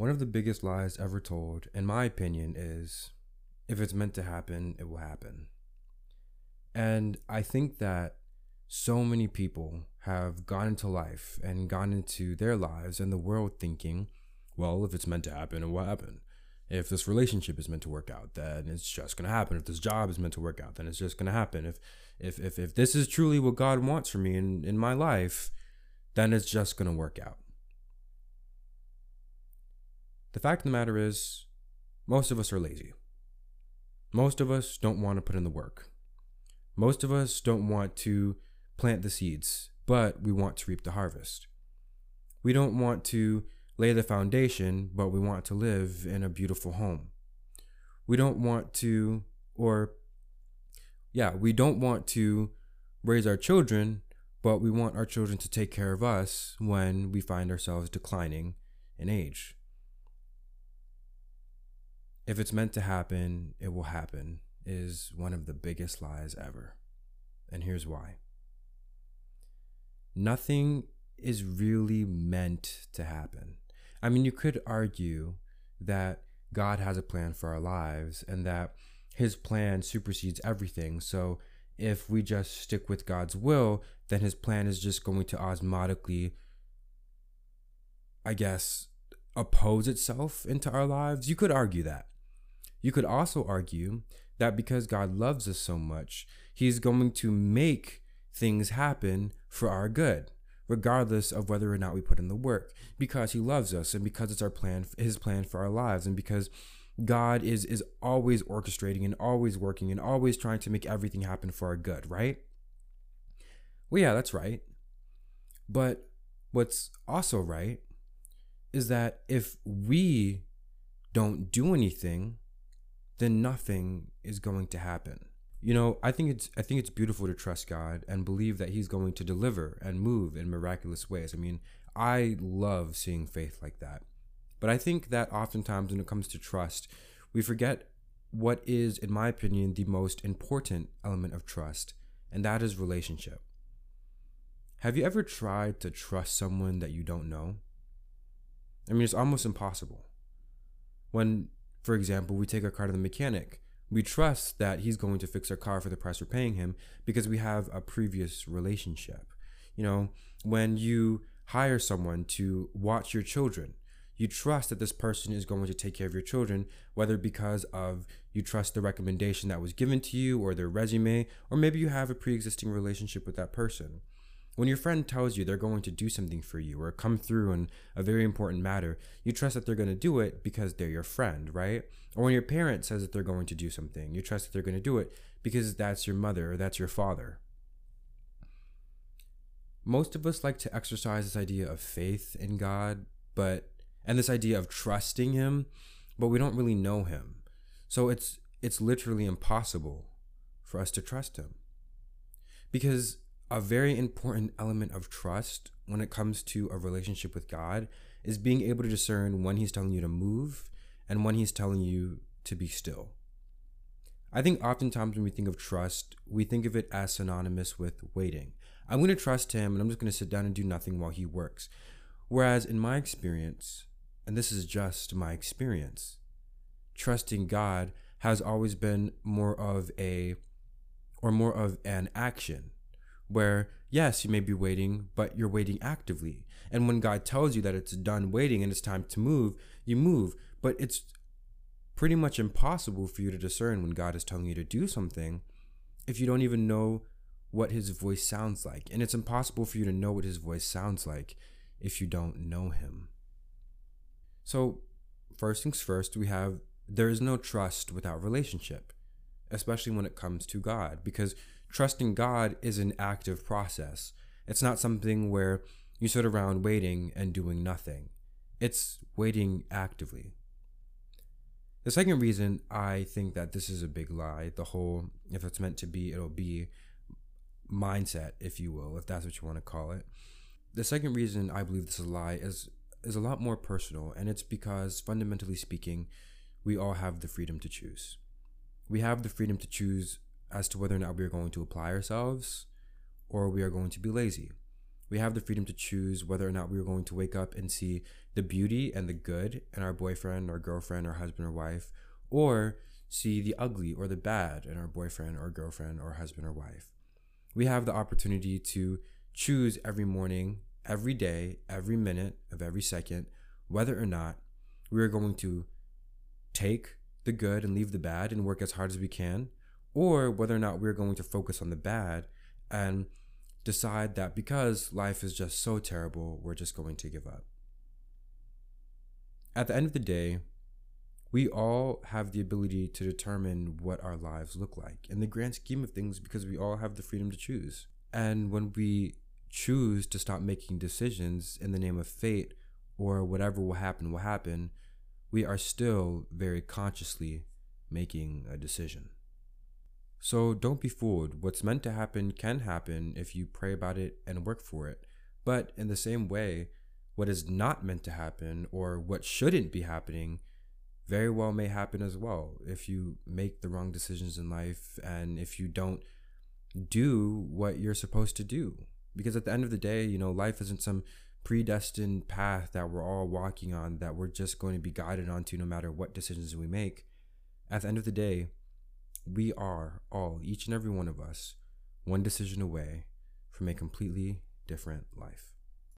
One of the biggest lies ever told, in my opinion, is if it's meant to happen, it will happen. And I think that so many people have gone into life and gone into their lives and the world thinking, well, if it's meant to happen, it will happen. If this relationship is meant to work out, then it's just gonna happen. If this job is meant to work out, then it's just gonna happen. If if if, if this is truly what God wants for me in, in my life, then it's just gonna work out. The fact of the matter is, most of us are lazy. Most of us don't want to put in the work. Most of us don't want to plant the seeds, but we want to reap the harvest. We don't want to lay the foundation, but we want to live in a beautiful home. We don't want to, or yeah, we don't want to raise our children, but we want our children to take care of us when we find ourselves declining in age. If it's meant to happen, it will happen, is one of the biggest lies ever. And here's why nothing is really meant to happen. I mean, you could argue that God has a plan for our lives and that his plan supersedes everything. So if we just stick with God's will, then his plan is just going to osmotically, I guess, oppose itself into our lives. You could argue that. You could also argue that because God loves us so much, he's going to make things happen for our good regardless of whether or not we put in the work because he loves us and because it's our plan his plan for our lives and because God is is always orchestrating and always working and always trying to make everything happen for our good, right? Well, yeah, that's right. But what's also right is that if we don't do anything, then nothing is going to happen. You know i think it's i think it's beautiful to trust god and believe that he's going to deliver and move in miraculous ways. I mean i love seeing faith like that. But i think that oftentimes when it comes to trust we forget what is in my opinion the most important element of trust and that is relationship. Have you ever tried to trust someone that you don't know? I mean it's almost impossible. When for example we take our car to the mechanic we trust that he's going to fix our car for the price we're paying him because we have a previous relationship. You know, when you hire someone to watch your children, you trust that this person is going to take care of your children, whether because of you trust the recommendation that was given to you or their resume, or maybe you have a pre existing relationship with that person. When your friend tells you they're going to do something for you or come through in a very important matter, you trust that they're going to do it because they're your friend, right? Or when your parent says that they're going to do something, you trust that they're going to do it because that's your mother or that's your father. Most of us like to exercise this idea of faith in God, but and this idea of trusting him, but we don't really know him. So it's it's literally impossible for us to trust him. Because a very important element of trust when it comes to a relationship with God is being able to discern when He's telling you to move and when He's telling you to be still. I think oftentimes when we think of trust, we think of it as synonymous with waiting. I'm going to trust Him and I'm just going to sit down and do nothing while He works. Whereas in my experience, and this is just my experience, trusting God has always been more of a or more of an action where yes, you may be waiting, but you're waiting actively. And when God tells you that it's done waiting and it's time to move, you move. But it's pretty much impossible for you to discern when God is telling you to do something if you don't even know what his voice sounds like. And it's impossible for you to know what his voice sounds like if you don't know him. So, first things first, we have there is no trust without relationship, especially when it comes to God, because trusting God is an active process. It's not something where you sit around waiting and doing nothing. It's waiting actively. The second reason I think that this is a big lie, the whole if it's meant to be, it'll be mindset, if you will, if that's what you want to call it. The second reason I believe this is a lie is is a lot more personal, and it's because fundamentally speaking, we all have the freedom to choose. We have the freedom to choose as to whether or not we are going to apply ourselves or we are going to be lazy. We have the freedom to choose whether or not we are going to wake up and see the beauty and the good in our boyfriend or girlfriend or husband or wife, or see the ugly or the bad in our boyfriend or girlfriend or husband or wife. We have the opportunity to choose every morning, every day, every minute of every second, whether or not we are going to take the good and leave the bad and work as hard as we can, or whether or not we're going to focus on the bad and decide that because life is just so terrible, we're just going to give up. At the end of the day, we all have the ability to determine what our lives look like in the grand scheme of things because we all have the freedom to choose. And when we choose to stop making decisions in the name of fate or whatever will happen will happen, we are still very consciously making a decision. So don't be fooled. What's meant to happen can happen if you pray about it and work for it. But in the same way, what is not meant to happen or what shouldn't be happening very well may happen as well if you make the wrong decisions in life and if you don't do what you're supposed to do. Because at the end of the day, you know, life isn't some predestined path that we're all walking on that we're just going to be guided onto no matter what decisions we make. At the end of the day, we are all, each and every one of us, one decision away from a completely different life.